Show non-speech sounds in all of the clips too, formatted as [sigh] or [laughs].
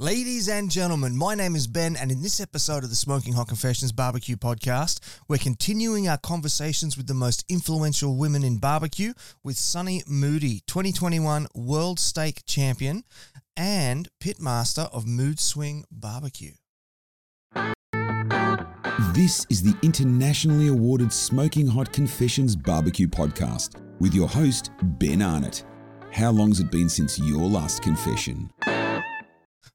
Ladies and gentlemen, my name is Ben, and in this episode of the Smoking Hot Confessions Barbecue Podcast, we're continuing our conversations with the most influential women in barbecue with Sunny Moody, 2021 World Steak Champion and Pitmaster of Mood Swing Barbecue. This is the internationally awarded Smoking Hot Confessions Barbecue Podcast with your host, Ben Arnott. How long's it been since your last confession?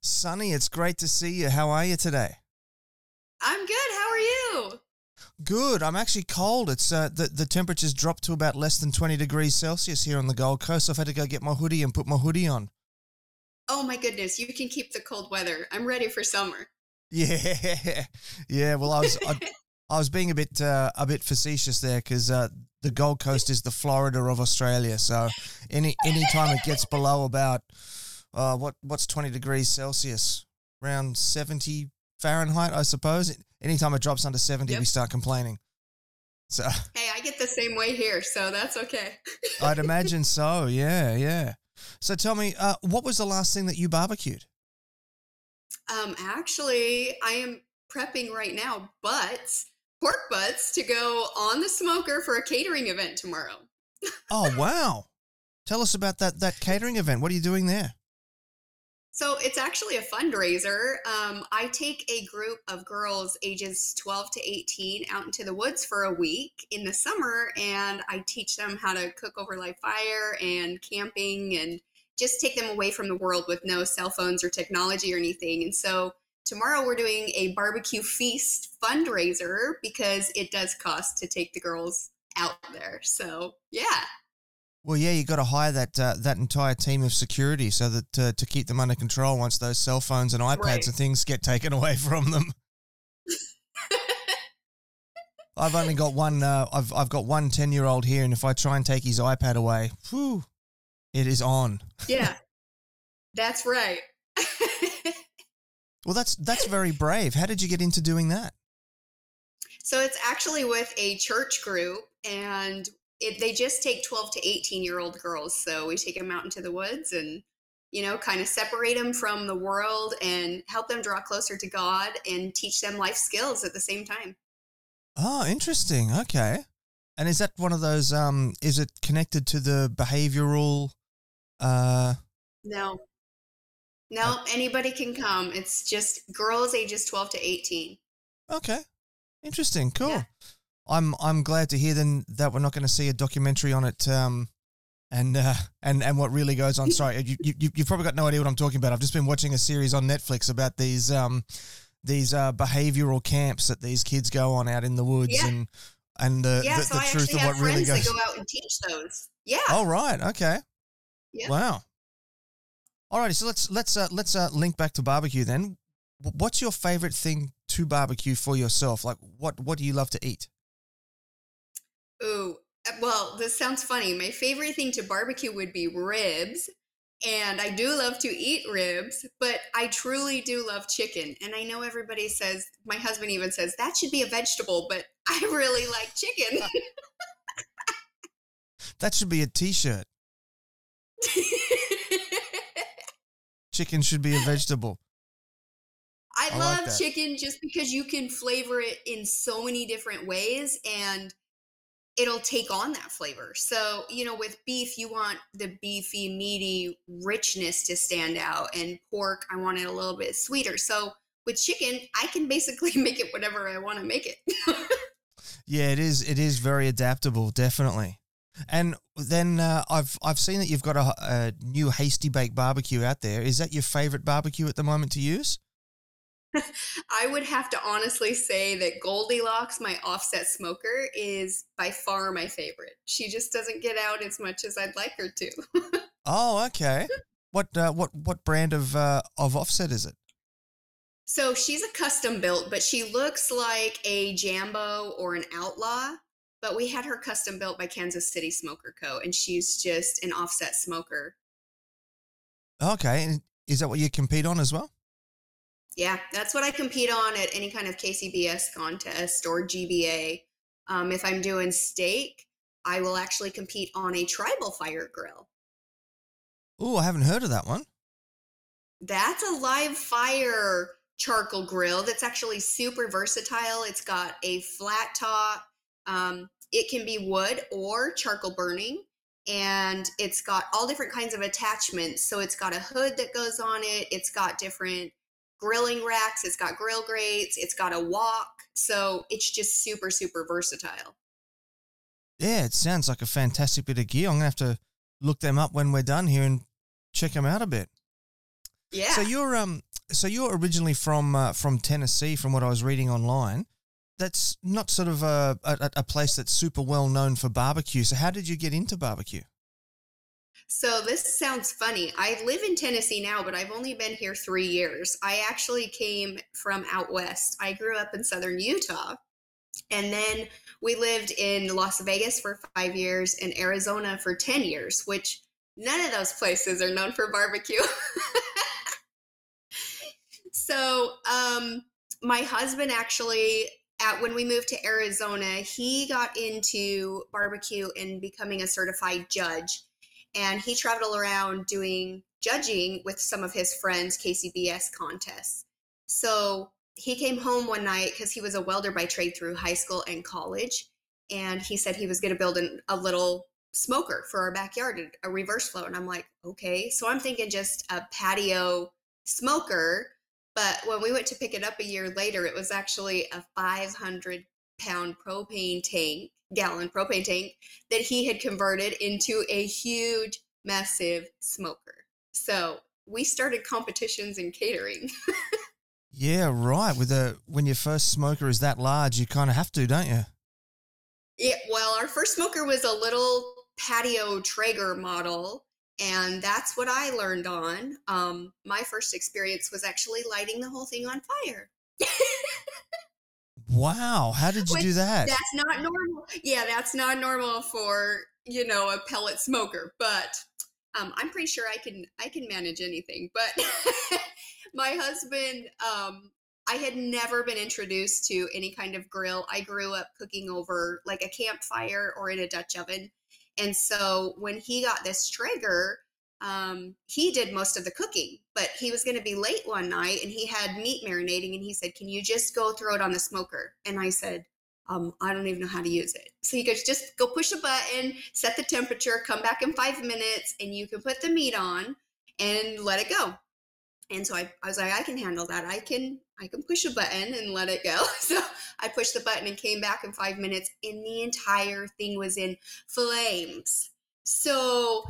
Sunny, it's great to see you. How are you today? I'm good. How are you? Good. I'm actually cold. It's uh, the the temperature's dropped to about less than 20 degrees Celsius here on the Gold Coast. So I've had to go get my hoodie and put my hoodie on. Oh my goodness, you can keep the cold weather. I'm ready for summer. [laughs] Yeah, yeah. Well, I was I, [laughs] I was being a bit uh, a bit facetious there because uh, the Gold Coast is the Florida of Australia. So any any time it gets below about uh, what what's 20 degrees Celsius, around 70 Fahrenheit, I suppose. Anytime it drops under 70, Yep. we start complaining. So [laughs] Hey, I get the same way here, so that's okay. [laughs] I'd imagine so. Yeah, yeah. So tell me, uh, what was the last thing that you barbecued? Um, actually, I am prepping right now butts, pork butts, to go on the smoker for a catering event tomorrow. [laughs] Oh wow! Tell us about that that catering event. What are you doing there? So it's actually a fundraiser. Um, I take a group of girls ages 12 to 18 out into the woods for a week in the summer, and I teach them how to cook over live fire and camping and just take them away from the world with no cell phones or technology or anything. And so tomorrow we're doing a barbecue feast fundraiser because it does cost to take the girls out there. So yeah. Well, yeah, you got to hire that uh, that entire team of security so that uh, to keep them under control once those cell phones and iPads Right. and things get taken away [laughs] from them. I've only got one. Uh, I've I've got one 10 year old here, and if I try and take his iPad away, whew, it is on. [laughs] yeah. That's right. [laughs] Well, that's that's very brave. How did you get into doing that? So it's actually with a church group, and it, they just take 12 to 18 year old girls. So we take them out into the woods and, you know, kind of separate them from the world and help them draw closer to God and teach them life skills at the same time. Oh, interesting. Okay. And is that one of those? Um, is it connected to the behavioral? Uh, No, no, anybody can come. It's just girls ages 12 to 18. okay. Interesting. Cool. Yeah. I'm I'm glad to hear then that we're not going to see a documentary on it. Um, and uh, and and what really goes on. Sorry, you, you you- you've probably got no idea what I'm talking about. I've just been watching a series on Netflix about these um these uh, behavioral camps that these kids go on out in the woods Yeah. and and the yeah, the, so the I truth of have what really friends goes. that go out and teach those. Yeah. Oh right, okay. Yeah. Wow. Alrighty, so let's let's uh, let's uh, link back to barbecue then. What's your favorite thing to barbecue for yourself? Like, what what do you love to eat? Ooh, uh, well, this sounds funny. My favorite thing to barbecue would be ribs. And I do love to eat ribs, but I truly do love chicken. And I know everybody says, my husband even says, that should be a vegetable, but [laughs] I really like chicken. [laughs] That should be a T-shirt. Chicken should be a vegetable. I, I love that. chicken just because you can flavor it in so many different ways and it'll take on that flavor. So, you know, with beef, you want the beefy, meaty richness to stand out, and pork, I want it a little bit sweeter. So, with chicken, I can basically [laughs] make it whatever I want to make it. [laughs] Yeah, it is. It is very adaptable, definitely. And then uh, I've I've seen that you've got a, a new hasty bake barbecue out there. Is that your favorite barbecue at the moment to use? [laughs] I would have to honestly say that Goldilocks, my offset smoker, is by far my favorite. She just doesn't get out as much as I'd like her to. [laughs] Oh, okay. What uh, what what brand of uh, of offset is it? So she's a custom built, but she looks like a Jambo or an Outlaw. But we had her custom built by Kansas City Smoker Co. And she's just an offset smoker. Okay, and is that what you compete on as well? Yeah, that's what I compete on at any kind of KCBS contest or GBA. Um, if I'm doing steak, I will actually compete on a tribal fire grill. Oh, I haven't heard of that one. That's a live fire charcoal grill that's actually super versatile. It's got a flat top. Um, it can be wood or charcoal burning and it's got all different kinds of attachments. So it's got a hood that goes on it, it's got different grilling racks, it's got grill grates, it's got a wok. So it's just super, super versatile. Yeah, it sounds like a fantastic bit of gear. I'm going to have to look them up when we're done here and check them out a bit. Yeah. So you're um so you're originally from uh, from Tennessee from what I was reading online. That's not sort of a, a a place that's super well known for barbecue. So how did you get into barbecue? So this sounds funny. I live in Tennessee now, but I've only been here three years. I actually came from out west. I grew up in southern Utah. And then we lived in Las Vegas for five years and Arizona for 10 years, which none of those places are known for barbecue. [laughs] so, um, my husband actually, at when we moved to Arizona, he got into barbecue and becoming a certified judge and he traveled around doing judging with some of his friends KCBS contests. So he came home one night because he was a welder by trade through high school and college, and he said he was going to build an, a little smoker for our backyard, a reverse flow. And I'm like, okay. So I'm thinking just a patio smoker. But when we went to pick it up a year later, it was actually a 500 pound propane tank gallon propane tank that he had converted into a huge, massive smoker. So we started competitions in catering. [laughs] yeah, right. With a when your first smoker is that large, you kind of have to, don't you? Yeah. Well, our first smoker was a little patio Traeger model, and that's what I learned on. Um, my first experience was actually lighting the whole thing on fire. [laughs] Wow, how did you Which, do that? That's not normal. Yeah, that's not normal for you know a pellet smoker, but um, I'm pretty sure I can I can manage anything. But [laughs] my husband, um, I had never been introduced to any kind of grill. I grew up cooking over like a campfire or in a Dutch oven, and so when he got this Traeger, um, he did most of the cooking, but he was going to be late one night and he had meat marinating and he said, Can you just go throw it on the smoker? And I said, um, I don't even know how to use it. So he goes, Just go push a button, set the temperature, come back in five minutes, and you can put the meat on and let it go. And so I, I was like, I can handle that. I can I can push a button and let it go. [laughs] So I pushed the button and came back in five minutes, and the entire thing was in flames. So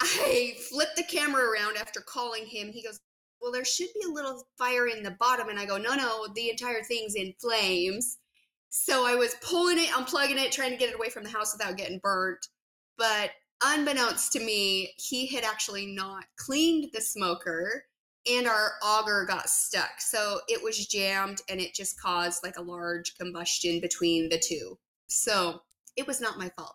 I flipped the camera around after calling him. He goes, Well, there should be a little fire in the bottom. And I go, No, no, the entire thing's in flames. So I was pulling it, unplugging it, trying to get it away from the house without getting burnt. But unbeknownst to me, he had actually not cleaned the smoker and our auger got stuck. So it was jammed and it just caused like a large combustion between the two. So it was not my fault.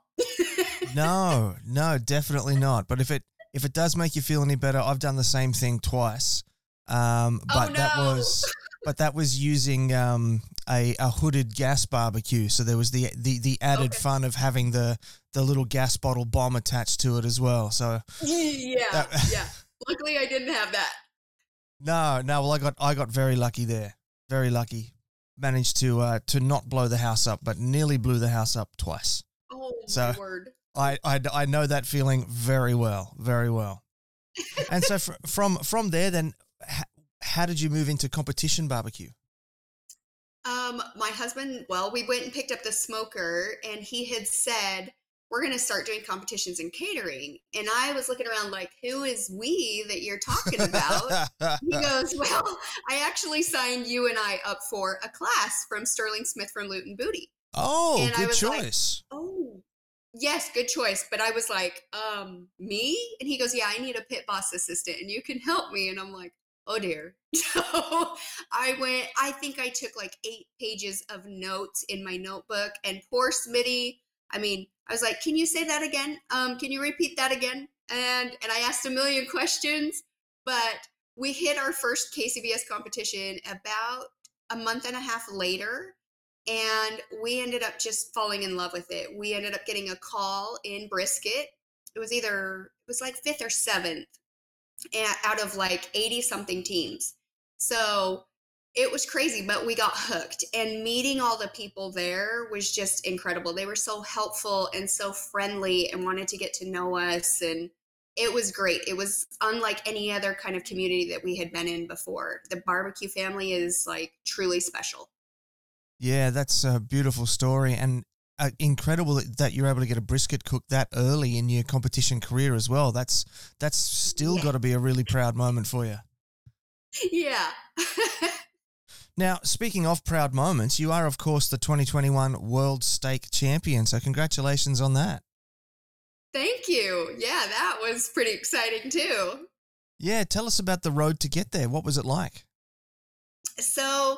No, no, definitely not. But if it if it does make you feel any better, I've done the same thing twice. Um, oh, but oh, no. that was but that was using um, a, a hooded gas barbecue. So there was the the, the added okay. fun of having the the little gas bottle bomb attached to it as well. So [laughs] yeah, that, [laughs] yeah. Luckily, I didn't have that. No, no. Well, I got I got very lucky there. Very lucky. Managed to uh, to not blow the house up, but nearly blew the house up twice. Oh, so word. I, I, I know that feeling very well, very well. [laughs] and so fr- from from there, then, h- how did you move into competition barbecue? Um, my husband, well, we went and picked up the smoker, and he had said we're going to start doing competitions in catering. And I was looking around like, who is we that you're talking about? he [laughs] goes, well, I actually signed you and I up for a class from Sterling Smith from Loot and Booty. Oh, and good choice. Like, oh, yes, good choice. But I was like, um, me? And he goes, yeah, I need a pit boss assistant and you can help me. And I'm like, oh dear. [laughs] So I went, I think I took like eight pages of notes in my notebook and poor Smitty. I mean, I was like, can you say that again? Um, can you repeat that again? And, and I asked a million questions, but we hit our first KCBS competition about a month and a half later and we ended up just falling in love with it. We ended up getting a call in Brisket. It was either it was like fifth or seventh out of like 80 something teams. So it was crazy, but we got hooked. And meeting all the people there was just incredible. They were so helpful and so friendly and wanted to get to know us. And it was great. It was unlike any other kind of community that we had been in before. The barbecue family is like truly special. Yeah, that's a beautiful story. And uh, incredible that you're able to get a brisket cooked that early in your competition career as well. That's that's still yeah. got to be a really proud moment for you. Yeah. now, speaking of proud moments, you are of course the 2021 World Steak Champion. So congratulations on that. Thank you. Yeah, that was pretty exciting too. Yeah, tell us about the road to get there. What was it like? So,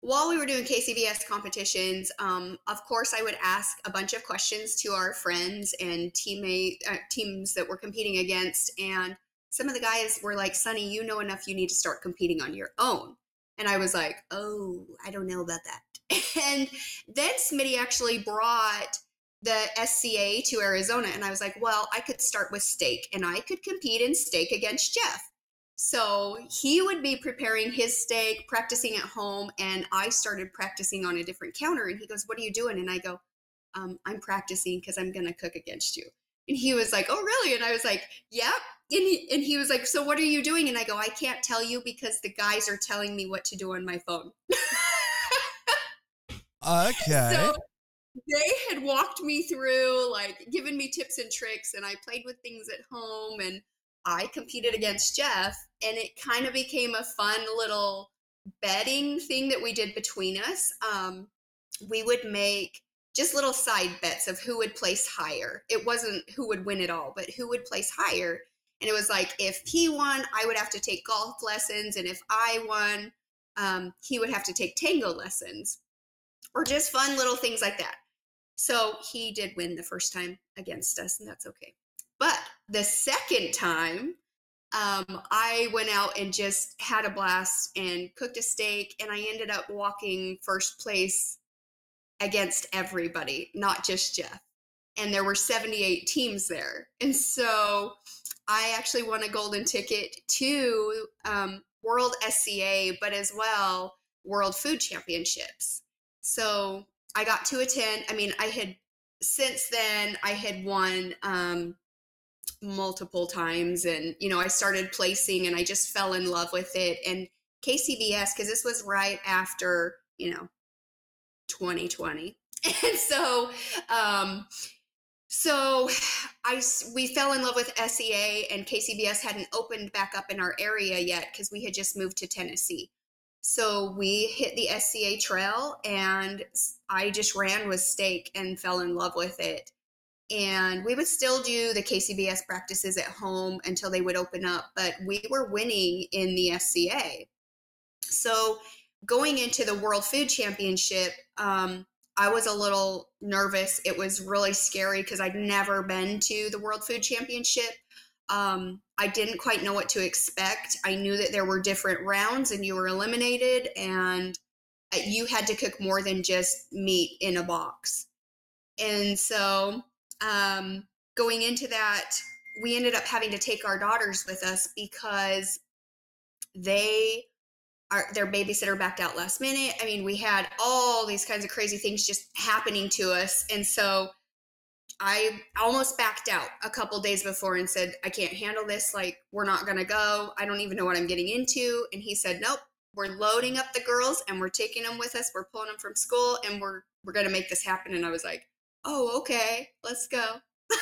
while we were doing KCBS competitions, um, of course, I would ask a bunch of questions to our friends and teammate uh, teams that we're competing against, and some of the guys were like, "Sunny, you know enough. You need to start competing on your own." And I was like, "Oh, I don't know about that." [laughs] and then Smitty actually brought the SCA to Arizona, and I was like, "Well, I could start with steak, and I could compete in steak against Jeff." So he would be preparing his steak, practicing at home, and I started practicing on a different counter. And he goes, What are you doing? And I go, um, I'm practicing because I'm going to cook against you. And he was like, Oh, really? And I was like, Yep. And he, and he was like, So what are you doing? And I go, I can't tell you because the guys are telling me what to do on my phone. [laughs] okay. So they had walked me through, like, given me tips and tricks, and I played with things at home and I competed against Jeff, and it kind of became a fun little betting thing that we did between us. Um, we would make just little side bets of who would place higher. It wasn't who would win it all, but who would place higher. And it was like if he won, I would have to take golf lessons, and if I won, um, he would have to take tango lessons, or just fun little things like that. So he did win the first time against us, and that's okay. But the second time, um, I went out and just had a blast and cooked a steak, and I ended up walking first place against everybody, not just Jeff. And there were 78 teams there. And so I actually won a golden ticket to um, World SCA, but as well World Food Championships. So I got to attend. I mean, I had since then I had won um, multiple times and you know i started placing and i just fell in love with it. And kcbs because this was right after you know 2020 [laughs] and so um so i we fell in love with sea and kcbs hadn't opened back up in our area yet because we had just moved to tennessee. So we hit the sca trail and i just ran with steak and fell in love with it and we would still do the KCBS practices at home until they would open up, but we were winning in the SCA. So going into the World Food Championship, um, I was a little nervous. It was really scary because I'd never been to the World Food Championship. Um, I didn't quite know what to expect. I knew that there were different rounds and you were eliminated, and uh, you had to cook more than just meat in a box. And so um, going into that, we ended up having to take our daughters with us because they are their babysitter backed out last minute. I mean, we had all these kinds of crazy things just happening to us, and so I almost backed out a couple days before and said, I can't handle this. Like, we're not going to go. I don't even know what I'm getting into. And he said, Nope, we're loading up the girls and we're taking them with us. We're pulling them from school and we're, we're going to make this happen. And I was like, oh, okay, let's go. [laughs]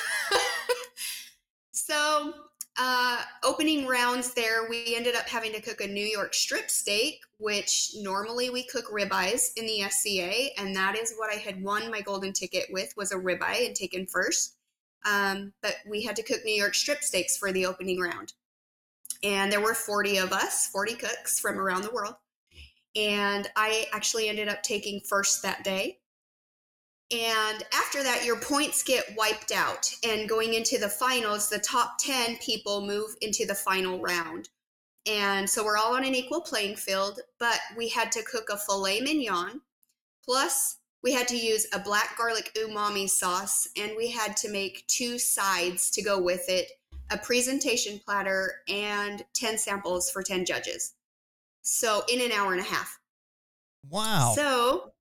so, uh, opening rounds there, we ended up having to cook a New York strip steak, which normally we cook ribeyes in the SCA, and that is what I had won my golden ticket with was a ribeye and taken first. Um, but we had to cook New York strip steaks for the opening round, and there were 40 of us, 40 cooks from around the world, and I actually ended up taking first that day. And after that, your points get wiped out. And going into the finals, the top 10 people move into the final round. And so we're all on an equal playing field, but we had to cook a filet mignon. Plus, we had to use a black garlic umami sauce, and we had to make two sides to go with it a presentation platter, and 10 samples for 10 judges. So in an hour and a half. Wow. So,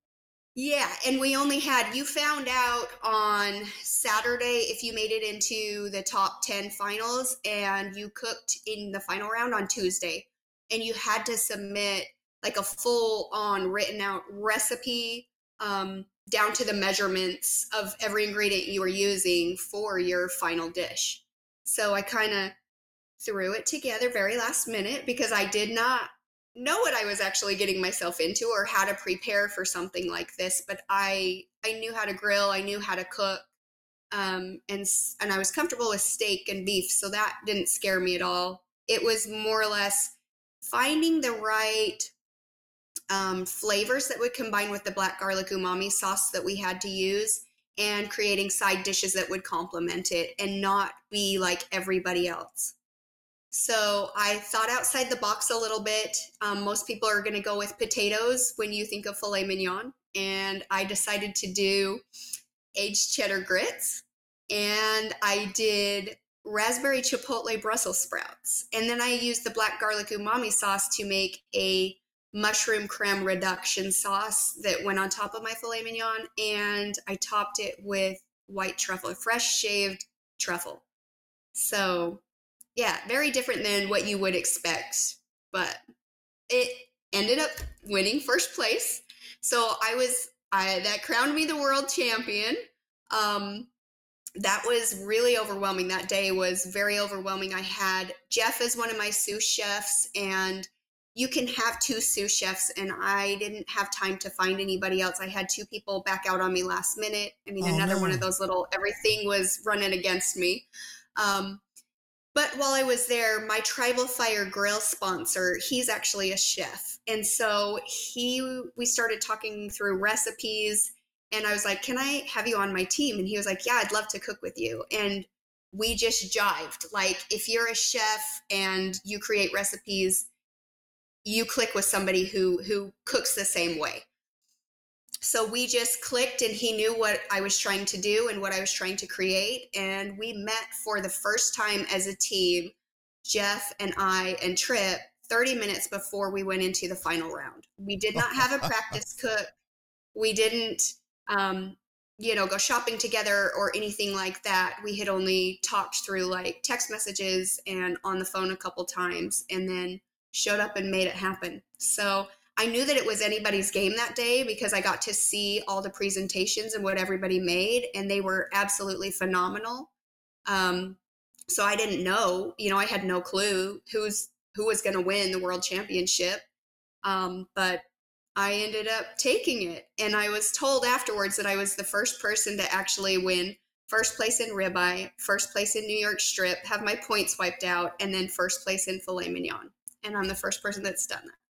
yeah, and we only had you found out on Saturday if you made it into the top 10 finals and you cooked in the final round on Tuesday and you had to submit like a full on written out recipe um, down to the measurements of every ingredient you were using for your final dish. So I kind of threw it together very last minute because I did not know what I was actually getting myself into or how to prepare for something like this. But I I knew how to grill, I knew how to cook, um, and and I was comfortable with steak and beef, so that didn't scare me at all. It was more or less finding the right um, flavors that would combine with the black garlic umami sauce that we had to use and creating side dishes that would complement it and not be like everybody else. So I thought outside the box a little bit. Um, most people are going to go with potatoes when you think of filet mignon. And I decided to do aged cheddar grits. And I did raspberry chipotle Brussels sprouts. And then I used the black garlic umami sauce to make a mushroom creme reduction sauce that went on top of my filet mignon. And I topped it with white truffle, fresh shaved truffle. So, yeah, very different than what you would expect. But it ended up winning first place. So I was, I, that crowned me the world champion. Um, that was really overwhelming. That day was very overwhelming. I had Jeff as one of my sous chefs, and you can have two sous chefs, and I didn't have time to find anybody else. I had two people back out on me last minute. I mean, oh, another no. one of those little everything was running against me. Um, but while I was there, my Tribal Fire Grill sponsor, he's actually a chef. And so he we started talking through recipes and I was like, "Can I have you on my team?" And he was like, "Yeah, I'd love to cook with you." And we just jived. Like if you're a chef and you create recipes, you click with somebody who who cooks the same way. So we just clicked and he knew what I was trying to do and what I was trying to create and we met for the first time as a team, Jeff and I and Trip 30 minutes before we went into the final round. We did not have a practice [laughs] cook. We didn't um, you know, go shopping together or anything like that. We had only talked through like text messages and on the phone a couple times and then showed up and made it happen. So I knew that it was anybody's game that day because I got to see all the presentations and what everybody made, and they were absolutely phenomenal. Um, so I didn't know, you know, I had no clue who's who was going to win the world championship. Um, but I ended up taking it. And I was told afterwards that I was the first person to actually win first place in ribeye, first place in New York strip, have my points wiped out, and then first place in filet mignon. And I'm the first person that's done that.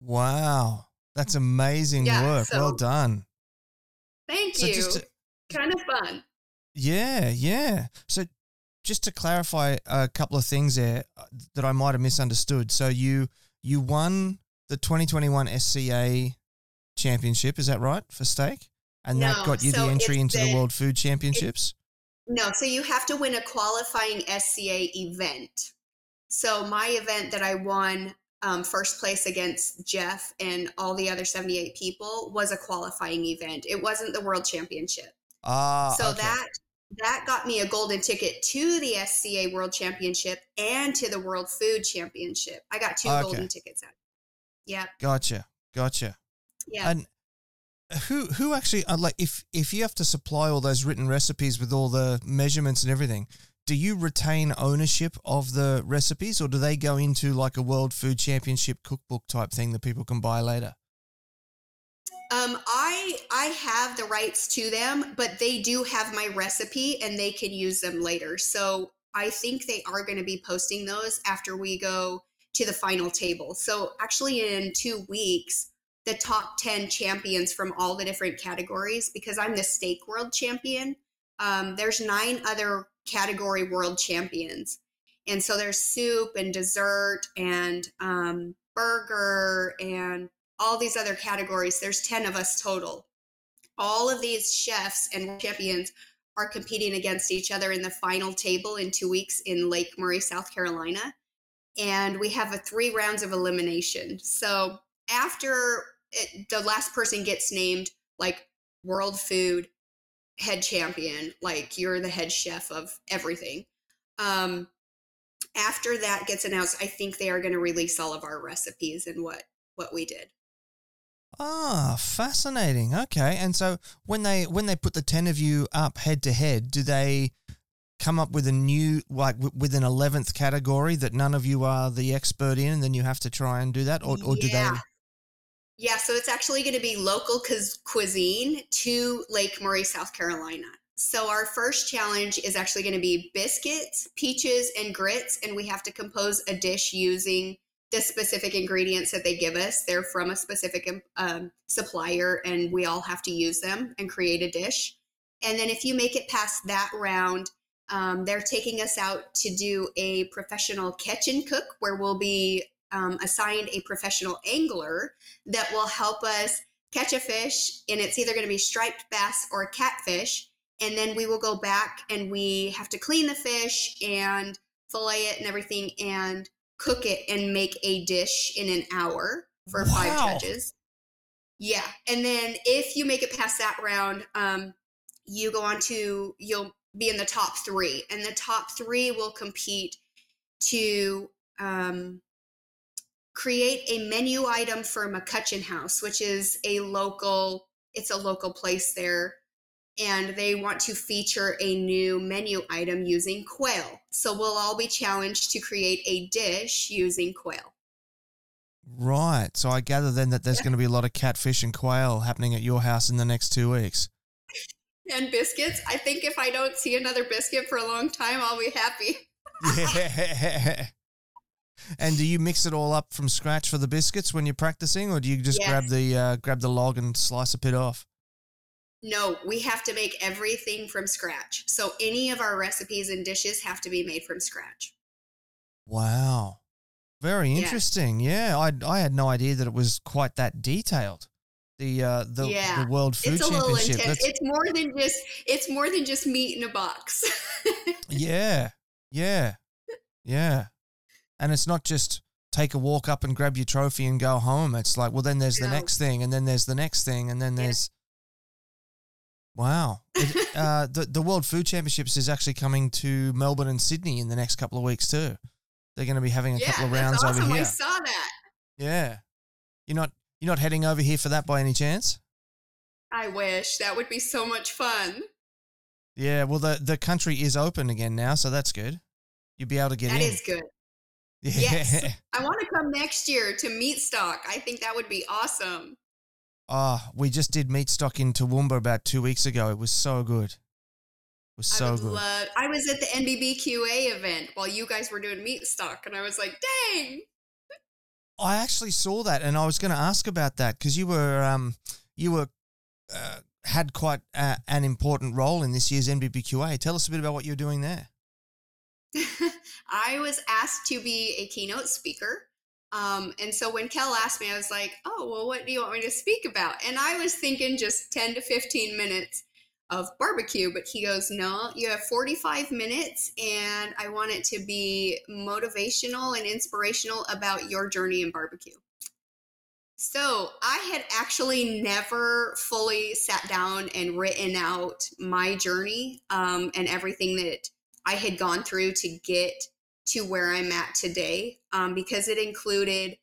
Wow. That's amazing yeah, work. So, well done. Thank so you. To, kind of fun. Yeah, yeah. So just to clarify a couple of things there uh, that I might have misunderstood. So you you won the 2021 SCA championship, is that right, for steak? And no, that got you so the entry into the, the, World Food Championships? no, so you have to win a qualifying SCA event. So my event that I won um, first place against Jeff and all the other 78 people was a qualifying event. It wasn't the world championship. Ah, so okay. that that got me a golden ticket to the SCA World Championship and to the World Food Championship. I got two okay. golden tickets out. Yeah. Gotcha. Gotcha. Yeah. And who who actually uh, like if if you have to supply all those written recipes with all the measurements and everything, do you retain ownership of the recipes or do they go into like a World Food Championship cookbook type thing that people can buy later? Um, I I have the rights to them, but they do have my recipe and they can use them later. So I think they are going to be posting those after we go to the final table. So actually in 2 weeks, the top 10 champions from all the different categories because I'm the steak world champion. Um, there's nine other category world champions. And so there's soup and dessert and um, burger and all these other categories. There's 10 of us total. All of these chefs and champions are competing against each other in the final table in two weeks in Lake Murray, South Carolina. And we have a three rounds of elimination. So after it, the last person gets named like world food head champion, like you're the head chef of everything. Um, after that gets announced, I think they are going to release all of our recipes and what what we did. Ah, fascinating. Okay, and so when they when they put the ten of you up head to head, do they come up with a new like w- with an eleventh category that none of you are the expert in, and then you have to try and do that, or, or do yeah. they? Yeah, so it's actually going to be local cuisine to Lake Murray, South Carolina. So our first challenge is actually going to be biscuits, peaches, and grits, and we have to compose a dish using the specific ingredients that they give us. They're from a specific um, supplier, and we all have to use them and create a dish. And then if you make it past that round, um, they're taking us out to do a professional catch and cook where we'll be um, assigned a professional angler that will help us catch a fish. And it's either going to be striped bass or catfish. And then we will go back and we have to clean the fish and fillet it and everything and cook it and make a dish in an hour for wow. five judges. Yeah. And then if you make it past that round, um, you go on to, you'll be in the top three, and the top three will compete to um, create a menu item for McCutcheon House, which is a local, it's a local place there and they want to feature a new menu item using quail. So we'll all be challenged to create a dish using quail. Right. So I gather then that there's yeah. going to be a lot of catfish and quail happening at your house in the next two weeks. [laughs] And biscuits. I think if I don't see another biscuit for a long time, I'll be happy. yeah. [laughs] [laughs] And do you mix it all up from scratch for the biscuits when you're practicing, or do you just grab the uh, grab the log and slice a bit off? No, we have to make everything from scratch. So any of our recipes and dishes have to be made from scratch. Wow. Very interesting. Yeah, I I had no idea that it was quite that detailed. The uh the, yeah. the World Food it's a Championship. Little intense. It's more than just it's more than just meat in a box. [laughs] yeah. Yeah. Yeah. And it's not just take a walk up and grab your trophy and go home. It's like, well then there's the next thing and then there's the next thing and then there's Wow. It, [laughs] uh, the, the World Food Championships is actually coming to Melbourne and Sydney in the next couple of weeks too. They're going to be having a yeah, couple of rounds awesome. over here. I saw that. Yeah. You're not you're not heading over here for that by any chance? I wish. That would be so much fun. Yeah, well the the country is open again now, so that's good. You'll be able to get that in. That is good. Yeah. Yes. [laughs] I want to come next year to Meatstock. I think that would be awesome. Oh, we just did Meatstock in Toowoomba about two weeks ago. It was so good. It was so I good. Love, I was at the NBBQA event while you guys were doing Meatstock, and I was like, dang. I actually saw that, and I was going to ask about that because you were um you were uh, had quite a, an important role in this year's NBBQA. Tell us a bit about what you're doing there. [laughs] I was asked to be a keynote speaker um, and so when Kell asked me, I was like, oh, well, what do you want me to speak about? And I was thinking just 10 to 15 minutes of barbecue, but he goes, no, you have 45 minutes, and I want it to be motivational and inspirational about your journey in barbecue. So I had actually never fully sat down and written out my journey um, and everything that I had gone through to get to where I'm at today um, because it included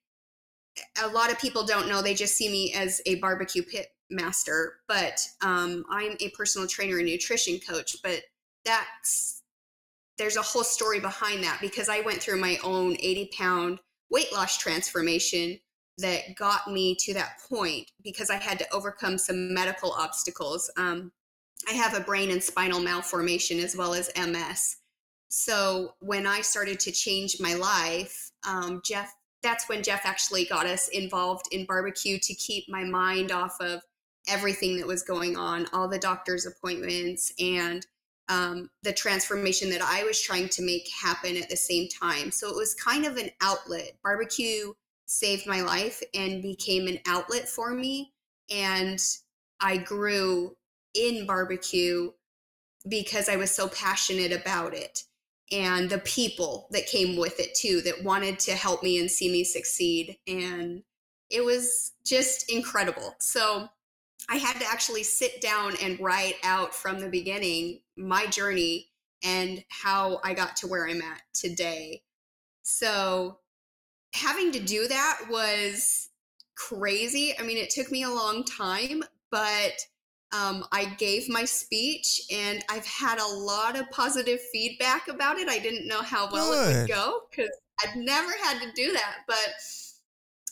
a lot of people don't know they just see me as a barbecue pit master but um, i'm a personal trainer and nutrition coach but that's there's a whole story behind that because i went through my own 80 pound weight loss transformation that got me to that point because i had to overcome some medical obstacles. Um, i have a brain and spinal malformation as well as ms so when I started to change my life, um, Jeff, that's when Jeff actually got us involved in barbecue to keep my mind off of everything that was going on, all the doctor's appointments, and um, the transformation that I was trying to make happen at the same time. So it was kind of an outlet. Barbecue saved my life and became an outlet for me. And I grew in barbecue because I was so passionate about it and the people that came with it too that wanted to help me and see me succeed. And it was just incredible. So i had to actually sit down and write out from the beginning my journey and how i got to where i'm at today. So having to do that was crazy. I mean it took me a long time but um, I gave my speech and I've had a lot of positive feedback about it. I didn't know how well Good. it would go because I've never had to do that, but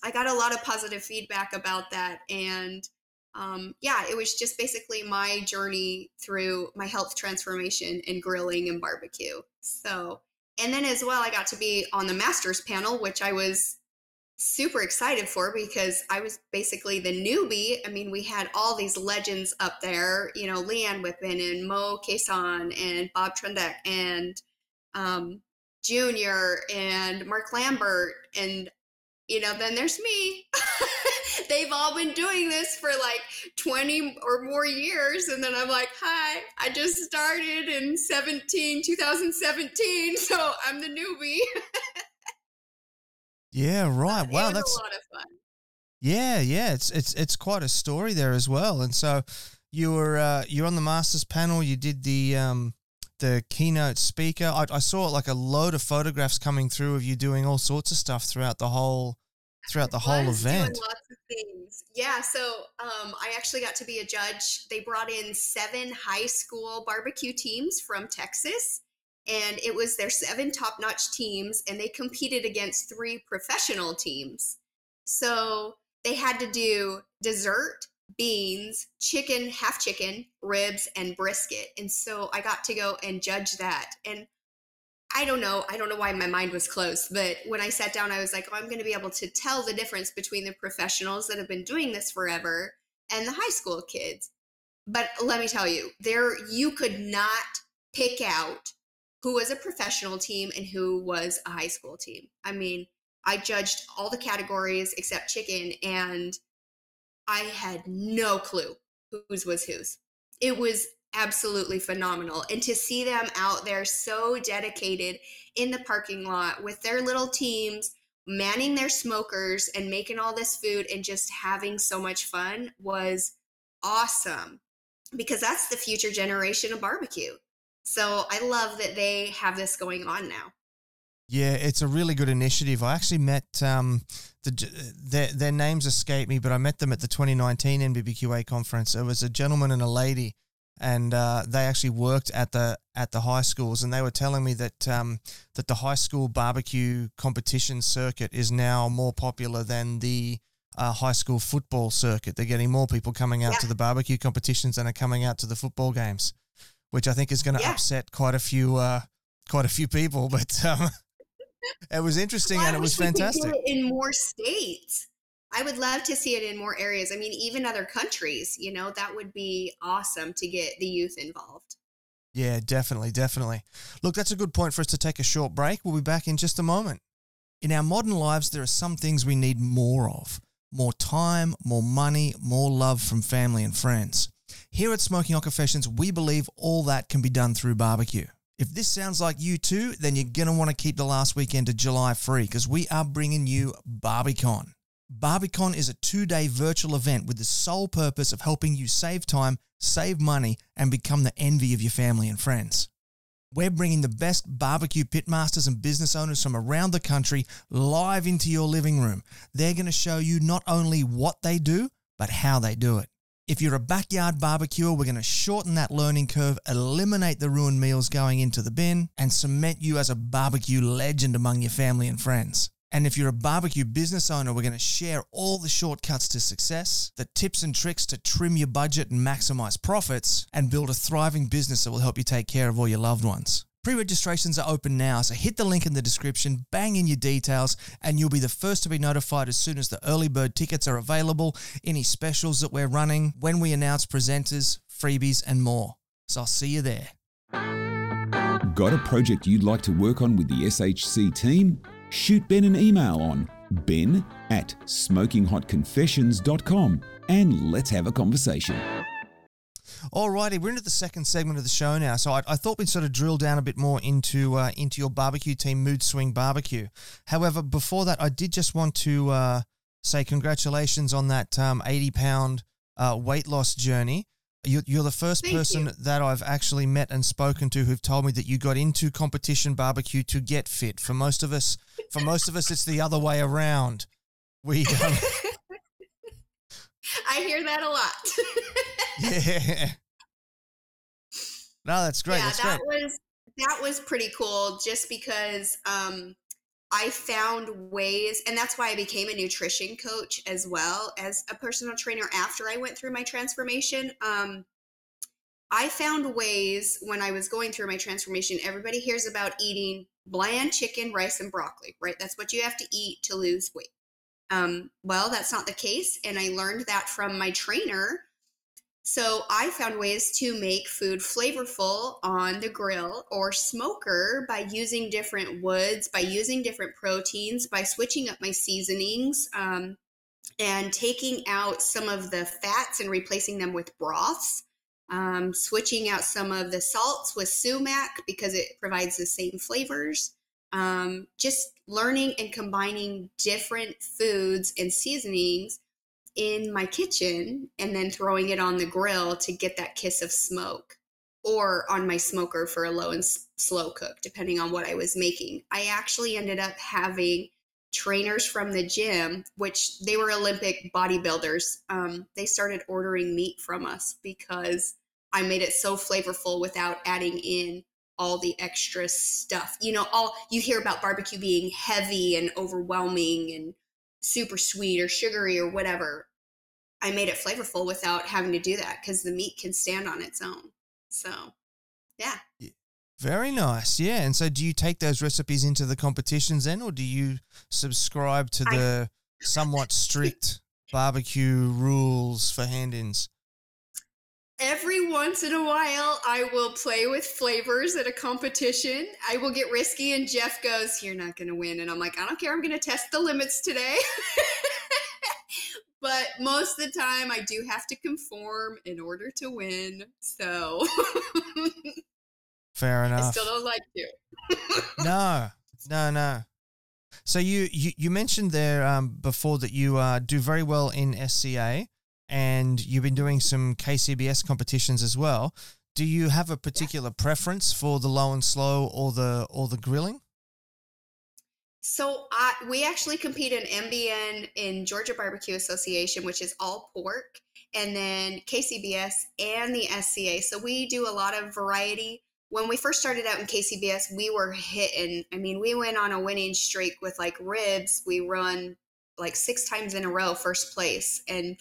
I got a lot of positive feedback about that. And um, yeah, it was just basically my journey through my health transformation and grilling and barbecue. So, and then as well, I got to be on the master's panel, which I was super excited for because I was basically the newbie. I mean, we had all these legends up there, you know, Leanne Whippen and Moe Cason and Bob Trudnak and um, Junior and Mark Lambert. And, you know, then there's me. [laughs] They've all been doing this for like 20 or more years. And then I'm like, hi, I just started in 17, 2017. So I'm the newbie. [laughs] Yeah, right. But wow, that's a lot of fun. yeah, yeah. It's it's it's quite a story there as well. And so you were uh, you're on the masters panel. You did the um, the keynote speaker. I, I saw like a load of photographs coming through of you doing all sorts of stuff throughout the whole throughout the whole event. lots of things. Yeah, so um, I actually got to be a judge. They brought in seven high school barbecue teams from Texas, and it was their seven top-notch teams, and they competed against three professional teams. So they had to do dessert, beans, chicken, half chicken, ribs, and brisket. And so I got to go and judge that. And I don't know. I don't know why my mind was closed, but when I sat down, I was like, oh, I'm going to be able to tell the difference between the professionals that have been doing this forever and the high school kids. But let me tell you, there you could not pick out who was a professional team and who was a high school team. I mean, I judged all the categories except chicken, and I had no clue whose was whose. It was absolutely phenomenal. And to see them out there so dedicated in the parking lot with their little teams, manning their smokers and making all this food and just having so much fun was awesome because that's the future generation of barbecue. So I love that they have this going on now. Yeah, it's a really good initiative. I actually met um, the their, their names escape me, but I met them at the 2019 NBBQA conference. It was a gentleman and a lady, and uh, they actually worked at the at the high schools, and they were telling me that um, that the high school barbecue competition circuit is now more popular than the uh, high school football circuit. They're getting more people coming out Yeah. to the barbecue competitions than are coming out to the football games, which I think is going to Yeah. upset quite a few uh, quite a few people. But um, [laughs] it was interesting Well, and it was wish we could do fantastic. it in more states. I would love to see it in more areas. I mean, even other countries, you know, that would be awesome to get the youth involved. Yeah, definitely, definitely. Look, that's a good point for us to take a short break. We'll be back in just a moment. In our modern lives, there are some things we need more of more time, more money, more love from family and friends. Here at Smoking Hot Confessions, we believe all that can be done through barbecue. If this sounds like you too, then you're going to want to keep the last weekend of July free because we are bringing you Barbe Con. Barbicon is a two day virtual event with the sole purpose of helping you save time, save money, and become the envy of your family and friends. We're bringing the best barbecue pitmasters and business owners from around the country live into your living room. They're going to show you not only what they do, but how they do it. If you're a backyard barbecuer, we're going to shorten that learning curve, eliminate the ruined meals going into the bin, and cement you as a barbecue legend among your family and friends. And if you're a barbecue business owner, we're going to share all the shortcuts to success, the tips and tricks to trim your budget and maximize profits, and build a thriving business that will help you take care of all your loved ones. Pre registrations are open now, so hit the link in the description, bang in your details, and you'll be the first to be notified as soon as the early bird tickets are available, any specials that we're running, when we announce presenters, freebies, and more. So I'll see you there. Got a project you'd like to work on with the SHC team? Shoot Ben an email on ben at smokinghotconfessions.com and let's have a conversation. Alrighty, we're into the second segment of the show now. So I, I thought we'd sort of drill down a bit more into uh, into your barbecue team, Mood Swing Barbecue. However, before that, I did just want to uh, say congratulations on that um, 80 pound uh, weight loss journey. You're, you're the first Thank person you. that I've actually met and spoken to who've told me that you got into competition barbecue to get fit. For most of us, for most of us, it's the other way around. We, um, [laughs] I hear that a lot. yeah. [laughs] No, that's great. yeah, that's that great. was that was pretty cool just because um I found ways and that's why I became a nutrition coach as well as a personal trainer after I went through my transformation. Um I found ways when I was going through my transformation. Everybody hears about eating bland chicken, rice, and broccoli, right? That's what you have to eat to lose weight. Um, well, that's not the case. And I learned that from my trainer. So I found ways to make food flavorful on the grill or smoker by using different woods, by using different proteins, by switching up my seasonings, um, and taking out some of the fats and replacing them with broths. Um, switching out some of the salts with sumac because it provides the same flavors. Um, just learning and combining different foods and seasonings in my kitchen and then throwing it on the grill to get that kiss of smoke or on my smoker for a low and s- slow cook depending on what I was making. I actually ended up having trainers from the gym which they were Olympic bodybuilders. Um, they started ordering meat from us because I made it so flavorful without adding in all the extra stuff. You know, all you hear about barbecue being heavy and overwhelming and super sweet or sugary or whatever. I made it flavorful without having to do that because the meat can stand on its own. So, yeah. Very nice. Yeah. And so do you take those recipes into the competitions then, or do you subscribe to I- the somewhat strict barbecue rules for hand ins? Every once in a while, I will play with flavors at a competition. I will get risky, and Jeff goes, You're not going to win. And I'm like, I don't care. I'm going to test the limits today. [laughs] but most of the time, I do have to conform in order to win. So [laughs] Fair enough. I still don't like you. [laughs] no, no, no. So you, you, you mentioned there um, before that you uh, do very well in SCA and you've been doing some KCBS competitions as well. Do you have a particular preference for the low and slow or the or the grilling? So I, we actually compete in MBN in Georgia Barbecue Association, which is all pork, and then KCBS and the SCA. So we do a lot of variety. When we first started out in KCBS, we were hitting. I mean, we went on a winning streak with like ribs. We run like six times in a row, first place, and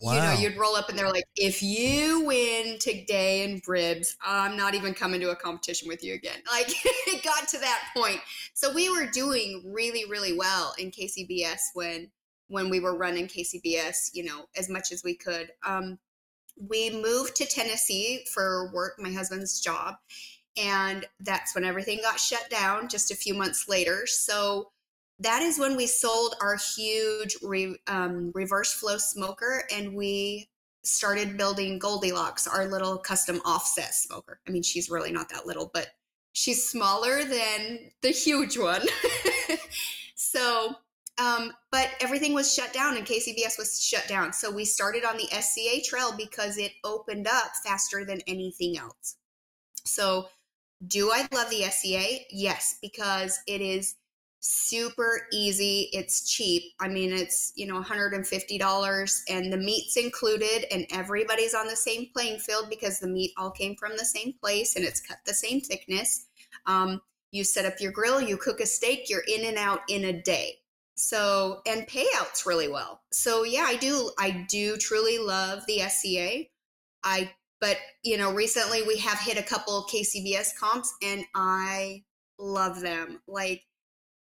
you know, you'd roll up and they're like, if you win today in ribs, I'm not even coming to a competition with you again. [laughs] Like it got to that point. So we were doing really, really well in KCBS when when we were running KCBS, you know, as much as we could. Um, we moved to Tennessee for work, my husband's job, and that's when everything got shut down just a few months later. So that is when we sold our huge re, um, reverse flow smoker and we started building Goldilocks, our little custom offset smoker. I mean, she's really not that little, but she's smaller than the huge one. [laughs] so, um, but everything was shut down and KCBS was shut down. So we started on the SCA trail because it opened up faster than anything else. So, do I love the SCA? Yes, because it is super easy. It's cheap. I mean, it's, you know, $150 and the meat's included and everybody's on the same playing field because the meat all came from the same place and it's cut the same thickness. Um, you set up your grill, you cook a steak, you're in and out in a day. So, and payouts really well. So, yeah, I do, I do truly love the SCA. I, but, you know, recently we have hit a couple KCBS comps and I love them. Like,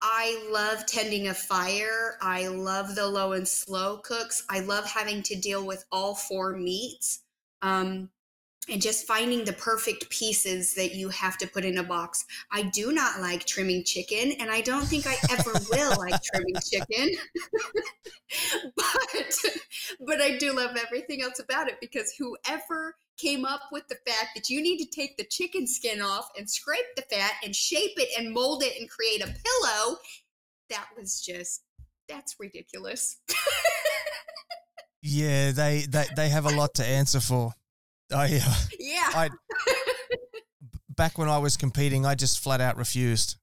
I love tending a fire. I love the low and slow cooks. I love having to deal with all four meats. Um, and just finding the perfect pieces that you have to put in a box. I do not like trimming chicken, and I don't think I ever [laughs] will like trimming chicken. [laughs] but but I do love everything else about it because whoever came up with the fact that you need to take the chicken skin off and scrape the fat and shape it and mold it and create a pillow, that was just that's ridiculous. [laughs] yeah, they, they they have a lot to answer for. I uh, yeah. I [laughs] back when I was competing, I just flat out refused.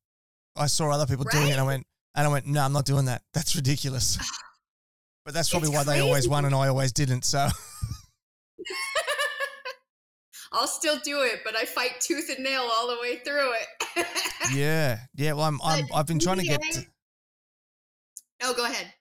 I saw other people doing it, and I went, and I went, no, I'm not doing that. That's ridiculous. [laughs] But that's probably It's why they always won and I always didn't. So [laughs] I'll still do it, but I fight tooth and nail all the way through it. yeah, yeah. Well, I'm, I'm, I've been trying to get. GBA oh, go ahead.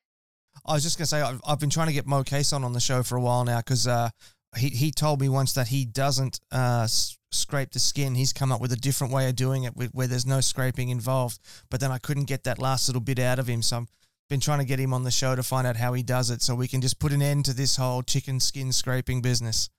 I was just gonna say I've, I've been trying to get Moe Cason on the show for a while now because uh, he he told me once that he doesn't uh, s- scrape the skin. He's come up with a different way of doing it with, where there's no scraping involved. But then I couldn't get that last little bit out of him, so I've been trying to get him on the show to find out how he does it, so we can just put an end to this whole chicken skin scraping business.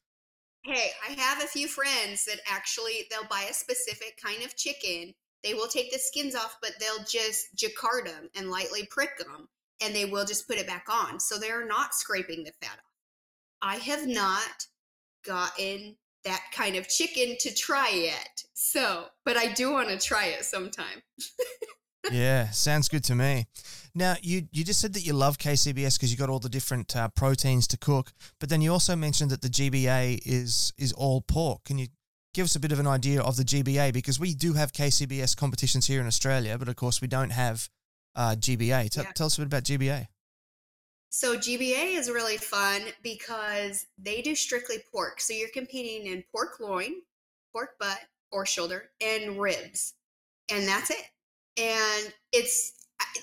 Hey, I have a few friends that actually they'll buy a specific kind of chicken. They will take the skins off, but they'll just jacquard them and lightly prick them, and they will just put it back on. So they're not scraping the fat off. I have not gotten that kind of chicken to try yet. So, but I do want to try it sometime. [laughs] yeah, sounds good to me. Now, you you just said that you love KCBS because you got all the different uh, proteins to cook, but then you also mentioned that the GBA is is all pork. Can you give us a bit of an idea of the GBA because we do have KCBS competitions here in Australia, but of course we don't have uh, GBA. T- Yeah. Tell us a bit about GBA. So GBA is really fun because they do strictly pork. So you're competing in pork loin, pork butt or shoulder, and ribs. And that's it. And it's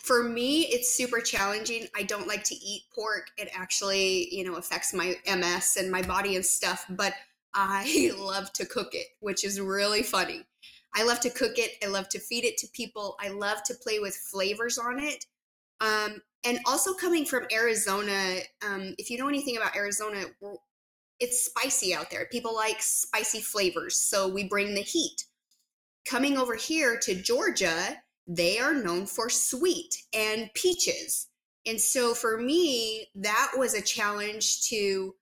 for me, it's super challenging. I don't like to eat pork. It actually, you know, affects my MS and my body and stuff, but I [laughs] love to cook it, which is really funny. I love to cook it. I love to feed it to people. I love to play with flavors on it. Um, and also coming from Arizona, um, if you know anything about Arizona, it's spicy out there. People like spicy flavors, so we bring the heat. Coming over here to Georgia, they are known for sweet and peaches. And so for me, that was a challenge to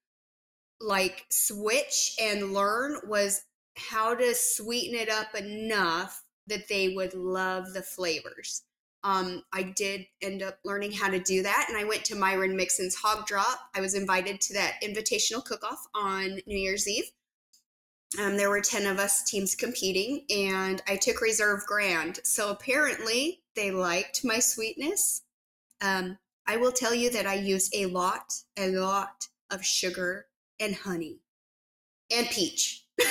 like switch and learn was how to sweeten it up enough that they would love the flavors. Um, I did end up learning how to do that, and I went to Myron Mixon's Hog Drop. I was invited to that invitational cook-off on New Year's Eve. Um, there were ten of us teams competing, and I took reserve grand. So apparently, they liked my sweetness. Um, I will tell you that I use a lot, a lot of sugar and honey and peach. [laughs] and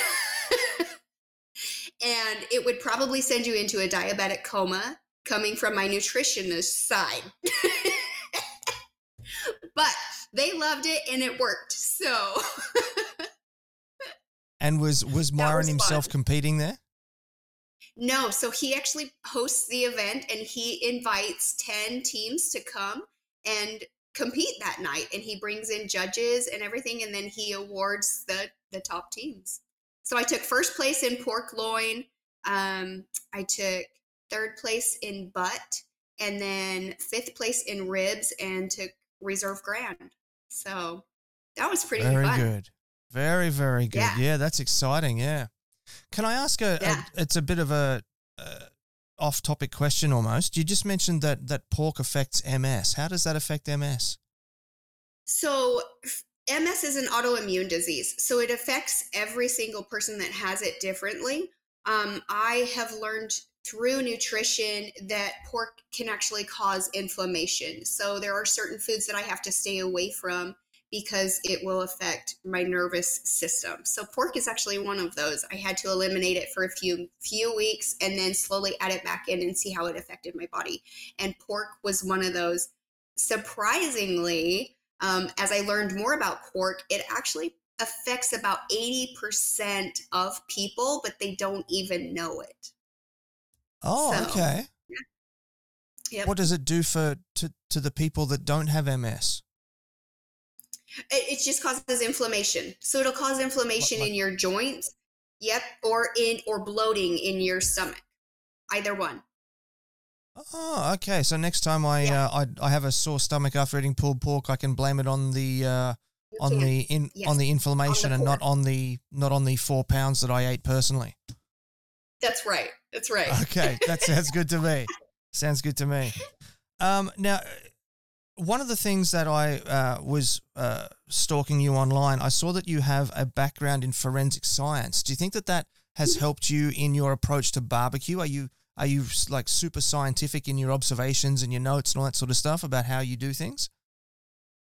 it would probably send you into a diabetic coma coming from my nutritionist side. [laughs] but they loved it and it worked. So [laughs] And was was Myron was himself fun. competing there? no, so he actually hosts the event and he invites 10 teams to come and compete that night and he brings in judges and everything and then he awards the the top teams. So I took first place in pork loin. Um, I took third place in butt and then fifth place in ribs and took reserve grand. So that was pretty Very fun. good. Very very good. Yeah. Yeah. that's exciting. Yeah. Can I ask a, Yeah. a it's a bit of a uh, off-topic question almost. You just mentioned that that pork affects MS. How does that affect MS? So, MS is an autoimmune disease. So, it affects every single person that has it differently. Um, I have learned through nutrition that pork can actually cause inflammation. So, there are certain foods that I have to stay away from because it will affect my nervous system. So, pork is actually one of those. I had to eliminate it for a few few weeks and then slowly add it back in and see how it affected my body. And pork was one of those. Surprisingly, um, as I learned more about pork, it actually affects about 80% of people, but they don't even know it. Oh, So, okay. Yep. What does it do for to, to the people that don't have MS? It, it just causes inflammation. So it'll cause inflammation Like- in your joints. Yep. Or in or bloating in your stomach. Either one. Oh, okay. So next time I Yeah. uh, I I have a sore stomach after eating pulled pork, I can blame it on the uh, on the in Yes. on the inflammation and not on the not on the four pounds that I ate personally. That's right. That's right. Okay, that sounds good to me. Sounds good to me. Um, now, one of the things that I uh, was uh, stalking you online, I saw that you have a background in forensic science. Do you think that that has helped you in your approach to barbecue? Are you are you like super scientific in your observations and your notes and all that sort of stuff about how you do things?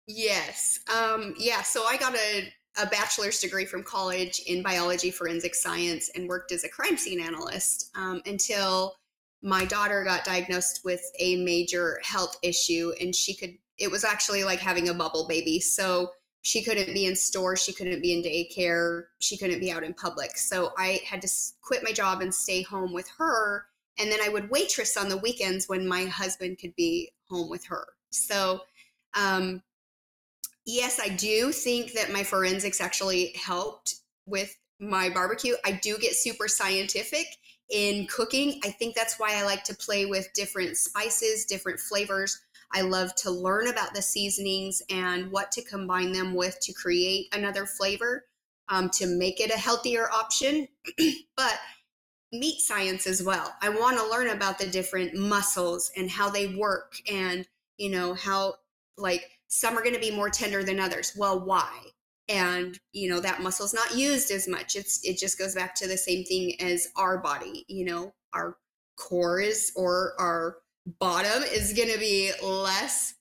Yes. Um, yeah. So I got a, a bachelor's degree from college in biology, forensic science, and worked as a crime scene analyst um, until my daughter got diagnosed with a major health issue. And she could, it was actually like having a bubble baby. So she couldn't be in store she couldn't be in daycare, she couldn't be out in public. So I had to quit my job and stay home with her. And then I would waitress on the weekends when my husband could be home with her. So, um, yes, I do think that my forensics actually helped with my barbecue. I do get super scientific in cooking. I think that's why I like to play with different spices, different flavors. I love to learn about the seasonings and what to combine them with to create another flavor um, to make it a healthier option. [clears throat] but meat science as well. I want to learn about the different muscles and how they work and, you know, how like some are going to be more tender than others. Well, why? And, you know, that muscle's not used as much. It's it just goes back to the same thing as our body, you know, our core is or our bottom is going to be less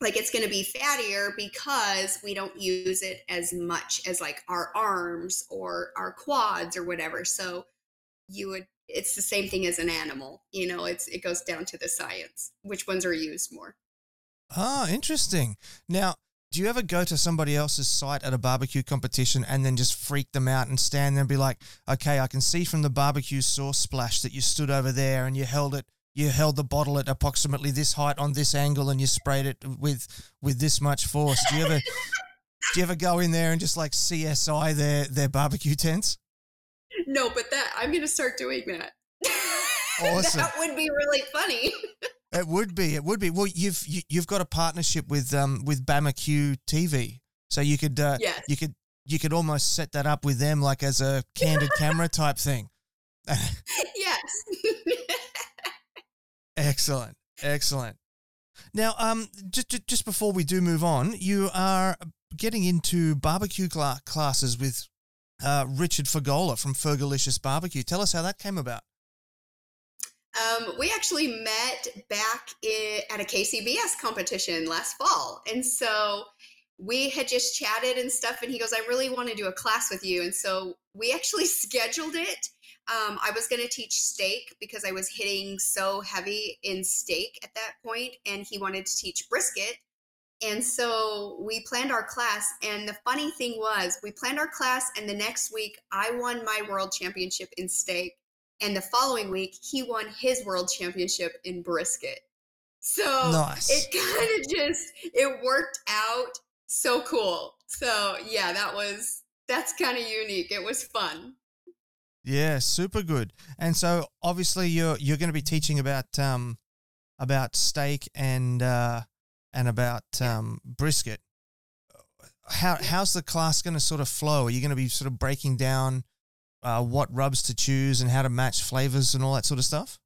like it's going to be fattier because we don't use it as much as like our arms or our quads or whatever. So you would it's the same thing as an animal, you know, it's it goes down to the science. Which ones are used more? Ah, interesting. Now, do you ever go to somebody else's site at a barbecue competition and then just freak them out and stand there and be like, okay, I can see from the barbecue sauce splash that you stood over there and you held it, you held the bottle at approximately this height on this angle and you sprayed it with with this much force. Do you ever do you ever go in there and just like CSI their their barbecue tents? No, but that I'm going to start doing that. [laughs] Awesome. that would be really funny. [laughs] It would be. It would be. Well, you've you, you've got a partnership with um with Bamaque TV, so you could uh, Yes. you could you could almost set that up with them like as a candid [laughs] camera type thing. [laughs] yes. [laughs] excellent, excellent. Now, um, just just before we do move on, you are getting into barbecue cla- classes with uh, Richard Fergola from Fergolicious Barbecue. Tell us how that came about. Um, we actually met back in, at a KCBS competition last fall. And so we had just chatted and stuff. And he goes, I really want to do a class with you. And so we actually [laughs] scheduled it. Um, I was going to teach steak because I was hitting so heavy in steak at that point, and he wanted to teach brisket. And so we planned our class. And the funny thing was, we planned our class, and the next week I won my world championship in steak. And the following week, he won his world championship in brisket. So Nice. it [laughs] kind of just it worked out so cool. So yeah, that was that's kind of unique. It was fun. Yeah, super good. And so obviously you're you're going to be teaching about um about steak and uh and about um brisket. How how's the class going to sort of flow? Are you going to be sort of breaking down uh, what rubs to choose and how to match flavors and all that sort of stuff?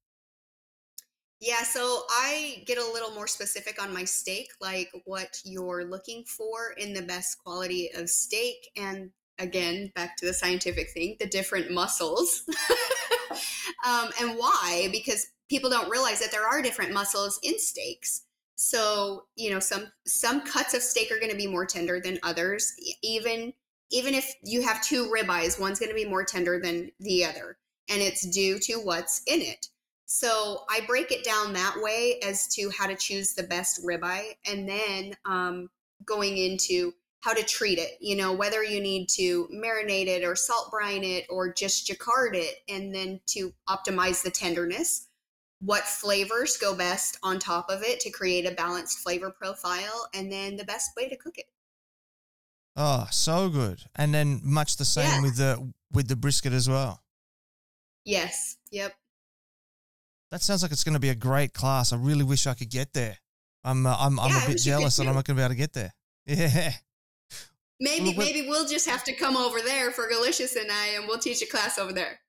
Yeah, so I get a little more specific on my steak, like what you're looking for in the best quality of steak. And again, back to the scientific thing, the different muscles. [laughs] um, and why? Because people don't realize that there are different muscles in steaks. So, you know, some some cuts of steak are going to be more tender than others. Even even if you have two ribeyes, one's going to be more tender than the other, and it's due to what's in it. So I break it down that way as to how to choose the best ribeye, and then um, going into how to treat it. You know, whether you need to marinate it or salt brine it or just jacquard it, and then to optimize the tenderness. What flavors go best on top of it to create a balanced flavor profile, and then the best way to cook it. Oh, so good. And then much the same Yeah. with the with the brisket as well. Yes. Yep. That sounds like it's going to be a great class. I really wish I could get there. I'm uh, I'm I'm Yeah, a I bit wish you could jealous that I'm not going to be able to get there. [laughs] Yeah. Maybe well, maybe we'll just have to come over there Fergolicious and I, and we'll teach a class over there.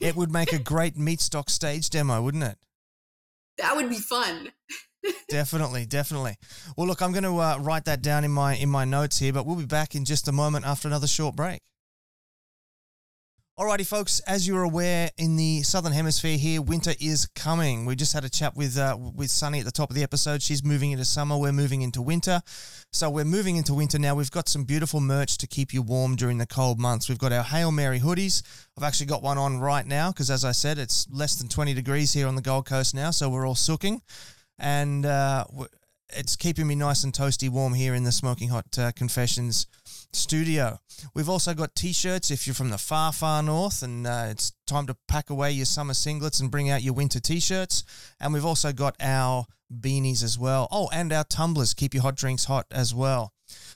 it would make a great Meatstock stage demo, wouldn't it? [laughs] That would be fun. Definitely, definitely. Well, look, I'm going to uh, write that down in my in my notes here, but we'll be back in just a moment after another short break. Alrighty, folks. As you're aware, in the southern hemisphere here, winter is coming. We just had a chat with uh, with Sunny at the top of the episode. She's moving into summer. We're moving into winter. So we're moving into winter now. We've got some beautiful merch to keep you warm during the cold months. We've got our Hail Mary hoodies. I've actually got one on right now because, as I said, it's less than 20 degrees here on the Gold Coast now, so we're all sooking, and uh, it's keeping me nice and toasty warm here in the Smoking Hot uh, Confessions studio. We've also got t-shirts if you're from the far, far north and uh, it's time to pack away your summer singlets and bring out your winter t-shirts. And we've also got our beanies as well. Oh, and our tumblers. Keep your hot drinks hot as well.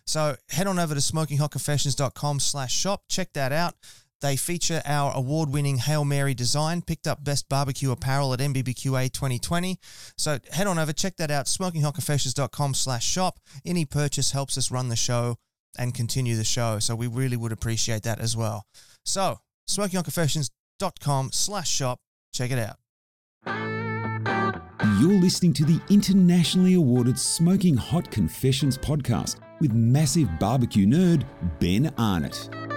So head on over to smokinghotconfessions.com slash shop. Check that out. They feature our award winning Hail Mary design, picked up Best Barbecue Apparel at NBBQA 2020. So head on over, check that out, smokinghotconfessions.com slash shop. Any purchase helps us run the show and continue the show. So we really would appreciate that as well. So smokinghotconfessions.com slash shop. Check it out. You're listening to the internationally awarded Smoking Hot Confessions podcast with massive barbecue nerd Ben Arnott.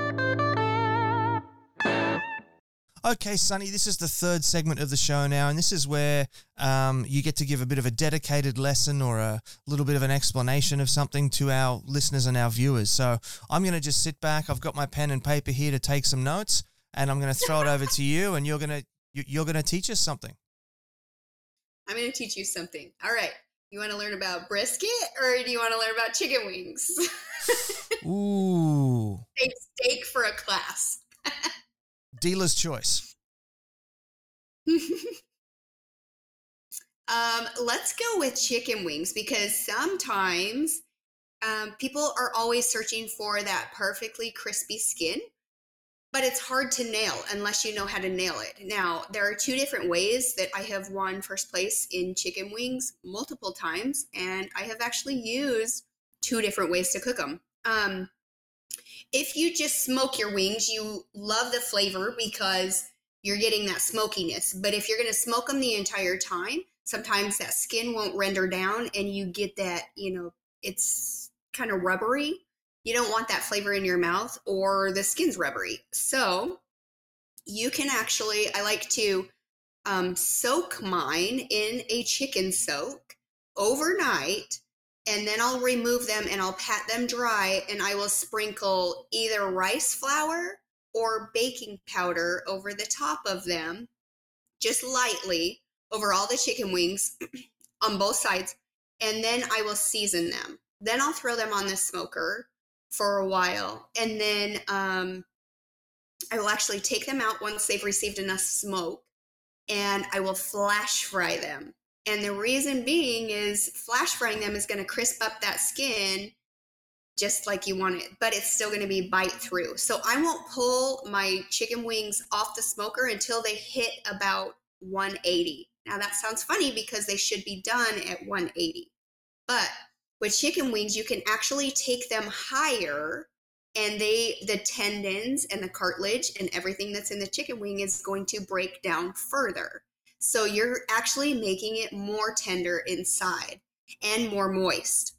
Okay, Sunny, this is the third segment of the show now, and this is where um, you get to give a bit of a dedicated lesson or a little bit of an explanation of something to our listeners and our viewers. So I'm going to just sit back. I've got my pen and paper here to take some notes, and I'm going to throw it over to you, and you're going to you're going to teach us something. I'm going to teach you something. All right. You want to learn about brisket, or do you want to learn about chicken wings? [laughs] Ooh. Steak, steak for a class. [laughs] Dealer's choice. [laughs] um, let's go with chicken wings because sometimes um, people are always searching for that perfectly crispy skin, but it's hard to nail unless you know how to nail it. Now, there are two different ways that I have won first place in chicken wings multiple times, and I have actually used two different ways to cook them. Um, if you just smoke your wings, you love the flavor because you're getting that smokiness. But if you're going to smoke them the entire time, sometimes that skin won't render down and you get that, you know, it's kind of rubbery. You don't want that flavor in your mouth or the skin's rubbery. So you can actually, I like to um, soak mine in a chicken soak overnight and then I'll remove them and I'll pat them dry and I will sprinkle either rice flour or baking powder over the top of them, just lightly over all the chicken wings [clears throat] on both sides. And then I will season them. Then I'll throw them on the smoker for a while. And then um, I will actually take them out once they've received enough smoke and I will flash fry them. And the reason being is flash frying them is going to crisp up that skin just like you want it, but it's still going to be bite through. So I won't pull my chicken wings off the smoker until they hit about 180. Now that sounds funny because they should be done at 180. But with chicken wings, you can actually take them higher and they the tendons and the cartilage and everything that's in the chicken wing is going to break down further. So you're actually making it more tender inside and more moist.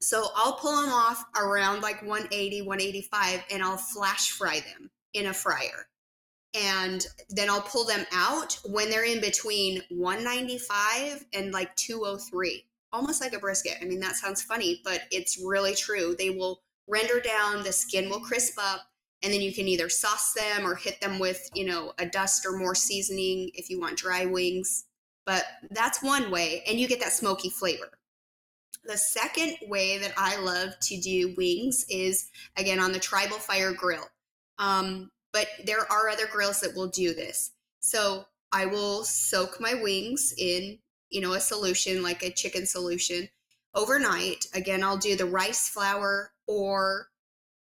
So I'll pull them off around like 180, 185, and I'll flash fry them in a fryer. And then I'll pull them out when they're in between 195 and like 203, almost like a brisket. I mean, that sounds funny, but it's really true. They will render down, the skin will crisp up, and then you can either sauce them or hit them with you know a dust or more seasoning if you want dry wings. But that's one way and you get that smoky flavor. The second way that i love to do wings is again on the tribal fire grill. Um, but there are other grills that will do this. So i will soak my wings in you know a solution like a chicken solution overnight. Again i'll do the rice flour or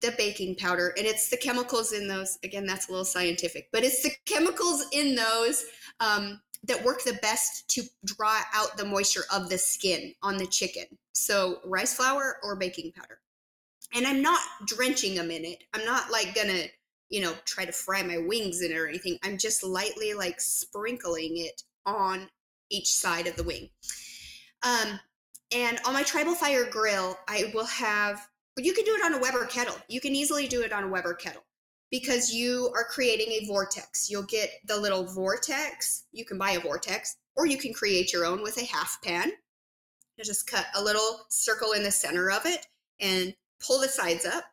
the baking powder and it's the chemicals in those again that's a little scientific but it's the chemicals in those um, that work the best to draw out the moisture of the skin on the chicken so rice flour or baking powder and I'm not drenching them in it. I'm not like gonna, you know, try to fry my wings in it or anything. I'm just lightly like sprinkling it on each side of the wing. Um, and on my tribal fire grill, I will have, you can do it on a Weber kettle. You can easily do it on a Weber kettle because you are creating a vortex. You'll get the little vortex. You can buy a vortex or you can create your own with a half pan. You just cut a little circle in the center of it and pull the sides up.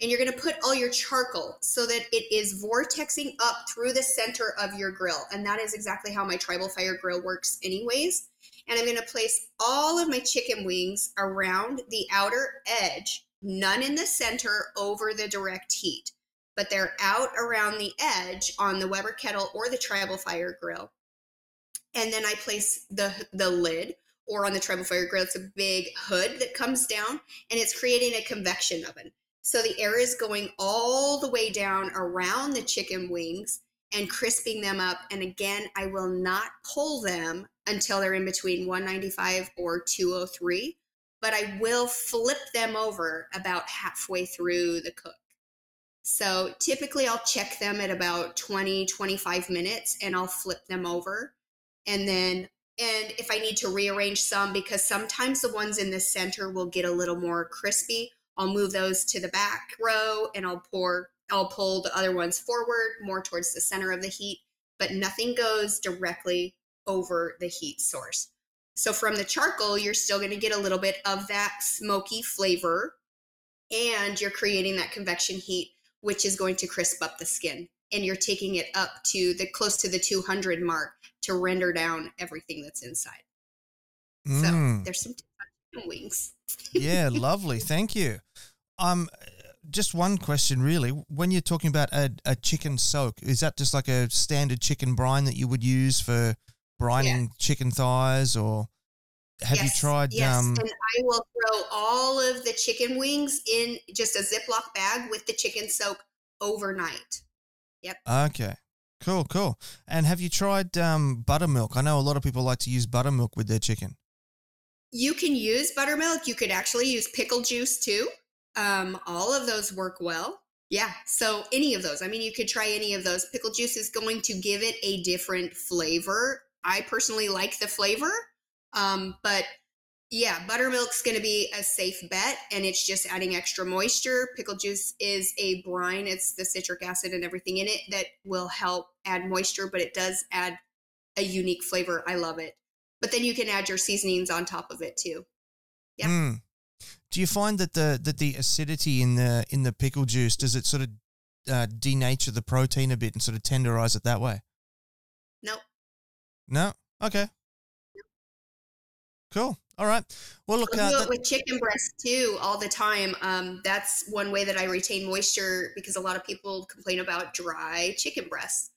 And you're going to put all your charcoal so that it is vortexing up through the center of your grill. And that is exactly how my tribal fire grill works, anyways. And I'm going to place all of my chicken wings around the outer edge, none in the center over the direct heat, but they're out around the edge on the Weber kettle or the tribal fire grill. And then I place the, the lid or on the tribal fire grill, it's a big hood that comes down and it's creating a convection oven. So the air is going all the way down around the chicken wings and crisping them up. And again, I will not pull them until they're in between 195 or 203, but I will flip them over about halfway through the cook. So typically I'll check them at about 20, 25 minutes and I'll flip them over. And then and if I need to rearrange some, because sometimes the ones in the center will get a little more crispy, I'll move those to the back row and I'll pour, I'll pull the other ones forward more towards the center of the heat, but nothing goes directly over the heat source. So from the charcoal, you're still going to get a little bit of that smoky flavor and you're creating that convection heat, which is going to crisp up the skin. And you're taking it up to the close to the 200 mark to render down everything that's inside. Mm. So there's some wings. yeah, [laughs] lovely. Thank you. Um, just one question, really. When you're talking about a, a chicken soak, is that just like a standard chicken brine that you would use for brining yeah. chicken thighs, or have yes, you tried? Yes, um, and I will throw all of the chicken wings in just a Ziploc bag with the chicken soak overnight. Yep. Okay. Cool, cool. And have you tried um, buttermilk? I know a lot of people like to use buttermilk with their chicken. You can use buttermilk. You could actually use pickle juice too. Um, all of those work well. Yeah. So any of those. I mean, you could try any of those. Pickle juice is going to give it a different flavor. I personally like the flavor, um, but yeah, buttermilk's going to be a safe bet and it's just adding extra moisture. Pickle juice is a brine, it's the citric acid and everything in it that will help add moisture, but it does add a unique flavor. I love it. But then you can add your seasonings on top of it too. Yeah. Mm. Do you find that the that the acidity in the in the pickle juice does it sort of uh, denature the protein a bit and sort of tenderize it that way? No. Okay. Cool. All right. Well, look. I'll do uh, it with chicken breast too all the time. Um, that's one way that I retain moisture because a lot of people complain about dry chicken breasts.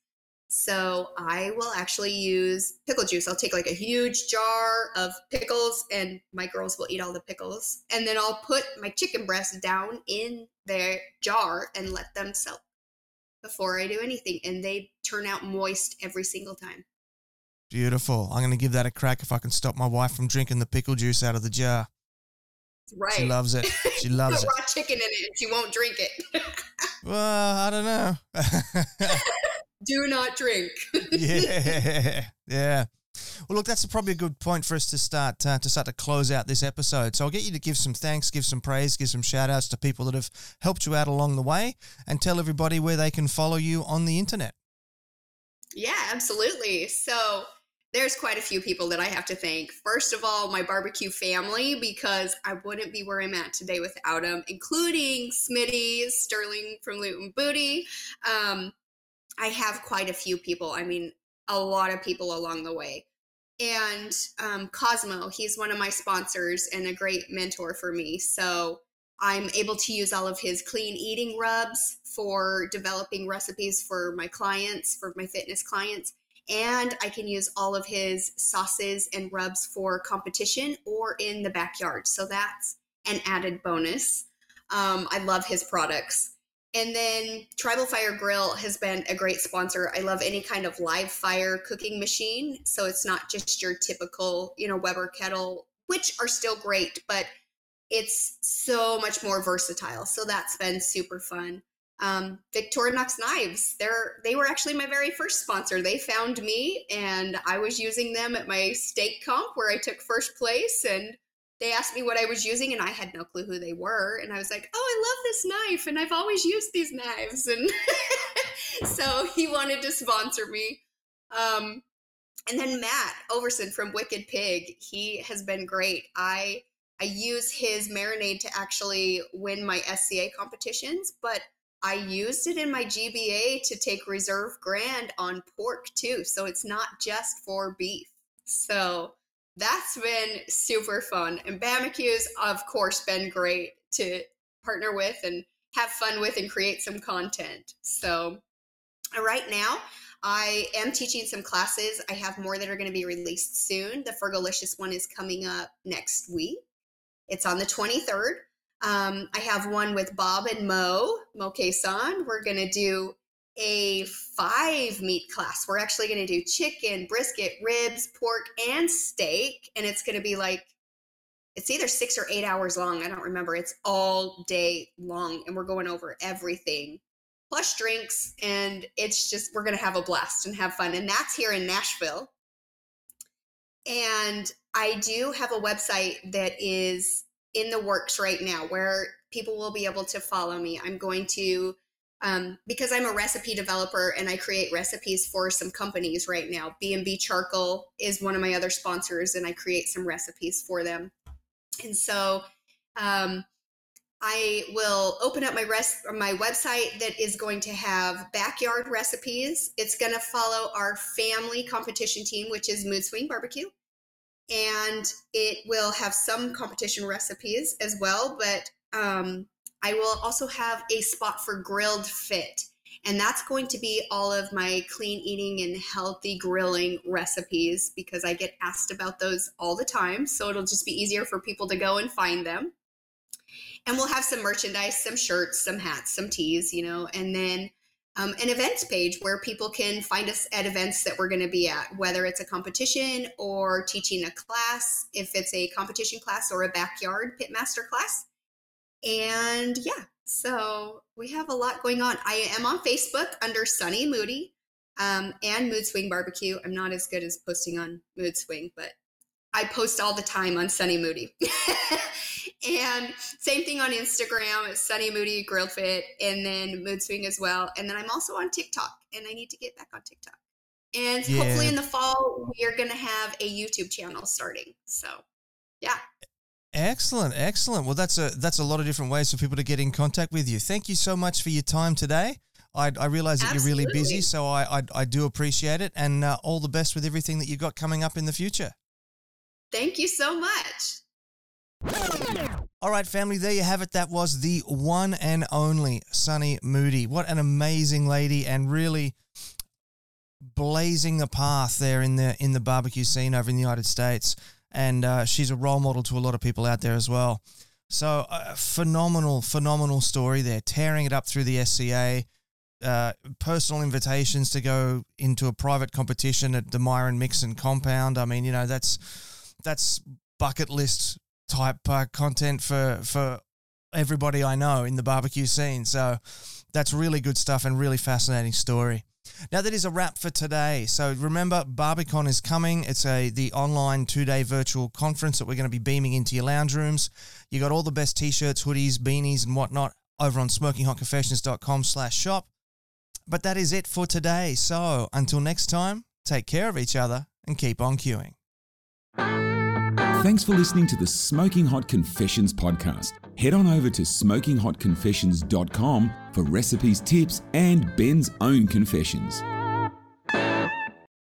So I will actually use pickle juice. I'll take like a huge jar of pickles, and my girls will eat all the pickles. And then I'll put my chicken breast down in their jar and let them soak before I do anything. And they turn out moist every single time. Beautiful. I'm going to give that a crack if I can stop my wife from drinking the pickle juice out of the jar. Right. She loves it. She [laughs] loves it. raw chicken in it and she won't drink it. well, I don't know. [laughs] Do not drink. [laughs] yeah. Yeah. Well, look, that's probably a good point for us to start uh, to start to close out this episode. So I'll get you to give some thanks, give some praise, give some shout outs to people that have helped you out along the way, and tell everybody where they can follow you on the internet. Yeah, absolutely. So there's quite a few people that I have to thank. First of all, my barbecue family, because I wouldn't be where I'm at today without them, including Smitty, Sterling from and Booty. Um, I have quite a few people. I mean, a lot of people along the way. And um, Cosmo, he's one of my sponsors and a great mentor for me. So I'm able to use all of his clean eating rubs for developing recipes for my clients, for my fitness clients and I can use all of his sauces and rubs for competition or in the backyard. So that's an added bonus. Um, I love his products. And then Tribal Fire Grill has been a great sponsor. I love any kind of live fire cooking machine. So it's not just your typical, you know, Weber kettle, which are still great, but it's so much more versatile. So that's been super fun. Um, Victorinox knives, they're they were actually my very first sponsor. They found me, and I was using them at my steak comp where I took first place, and they asked me what I was using, and I had no clue who they were. And I was like, "Oh, I love this knife, and I've always used these knives." And [laughs] so he wanted to sponsor me. Um, and then Matt Overson from Wicked Pig, he has been great. I I use his marinade to actually win my SCA competitions, but I used it in my GBA to take reserve grand on pork too. So it's not just for beef. So that's been super fun. And Barbecue of course, been great to partner with and have fun with and create some content. So right now, I am teaching some classes. I have more that are going to be released soon. The Fergolicious one is coming up next week. It's on the 23rd. Um, I have one with Bob and Moe, Moe Cason. We're going to do a five meat class. We're actually going to do chicken, brisket, ribs, pork, and steak. And it's going to be like, it's either six or eight hours long. I don't remember. It's all day long. And we're going over everything plus drinks. And it's just, we're going to have a blast and have fun. And that's here in Nashville. And I do have a website that is in the works right now where people will be able to follow me. I'm going to um, because I'm a recipe developer and I create recipes for some companies right now. B&B Charcoal is one of my other sponsors, and I create some recipes for them. And so um, I will open up my res- my website that is going to have backyard recipes. It's going to follow our family competition team, which is Mood Swing Barbecue and it will have some competition recipes as well. But um, I will also have a spot for grilled fit. And that's going to be all of my clean eating and healthy grilling recipes because I get asked about those all the time. So it'll just be easier for people to go and find them. And we'll have some merchandise, some shirts, some hats, some tees, you know, and then um, an events page where people can find us at events that we're going to be at, whether it's a competition or teaching a class, if it's a competition class or a backyard pitmaster class. And yeah, so we have a lot going on. I am on Facebook under Sunny Moody um, and Mood Swing Barbecue. I'm not as good as posting on Mood Swing, but I post all the time on Sunny Moody. [laughs] and same thing on Instagram, Sunny Moody Grilled Fit, and then Mood Swing as well. And then I'm also on TikTok, and I need to get back on TikTok. And yeah. hopefully in the fall, we are going to have a YouTube channel starting. So, yeah. Excellent, excellent. Well, that's a that's a lot of different ways for people to get in contact with you. Thank you so much for your time today. I, I realize that Absolutely. you're really busy, so I, I, I do appreciate it, and uh, all the best with everything that you've got coming up in the future. Thank you so much. All right, family, there you have it. That was the one and only Sunny Moody. What an amazing lady and really blazing the path there in the in the barbecue scene over in the United States. And uh, she's a role model to a lot of people out there as well. So, uh, phenomenal, phenomenal story there, tearing it up through the SCA. Uh, personal invitations to go into a private competition at the Myron Mixon compound. I mean, you know, that's that's bucket list type uh, content for for everybody I know in the barbecue scene. So that's really good stuff and really fascinating story. Now that is a wrap for today. So remember, Barbe Con is coming. It's a the online two day virtual conference that we're going to be beaming into your lounge rooms. You got all the best t-shirts, hoodies, beanies, and whatnot over on smokinghotconfessions.com slash shop. But that is it for today. So until next time, take care of each other and keep on queuing. Thanks for listening to the Smoking Hot Confessions podcast. Head on over to smokinghotconfessions.com for recipes, tips, and Ben's own confessions.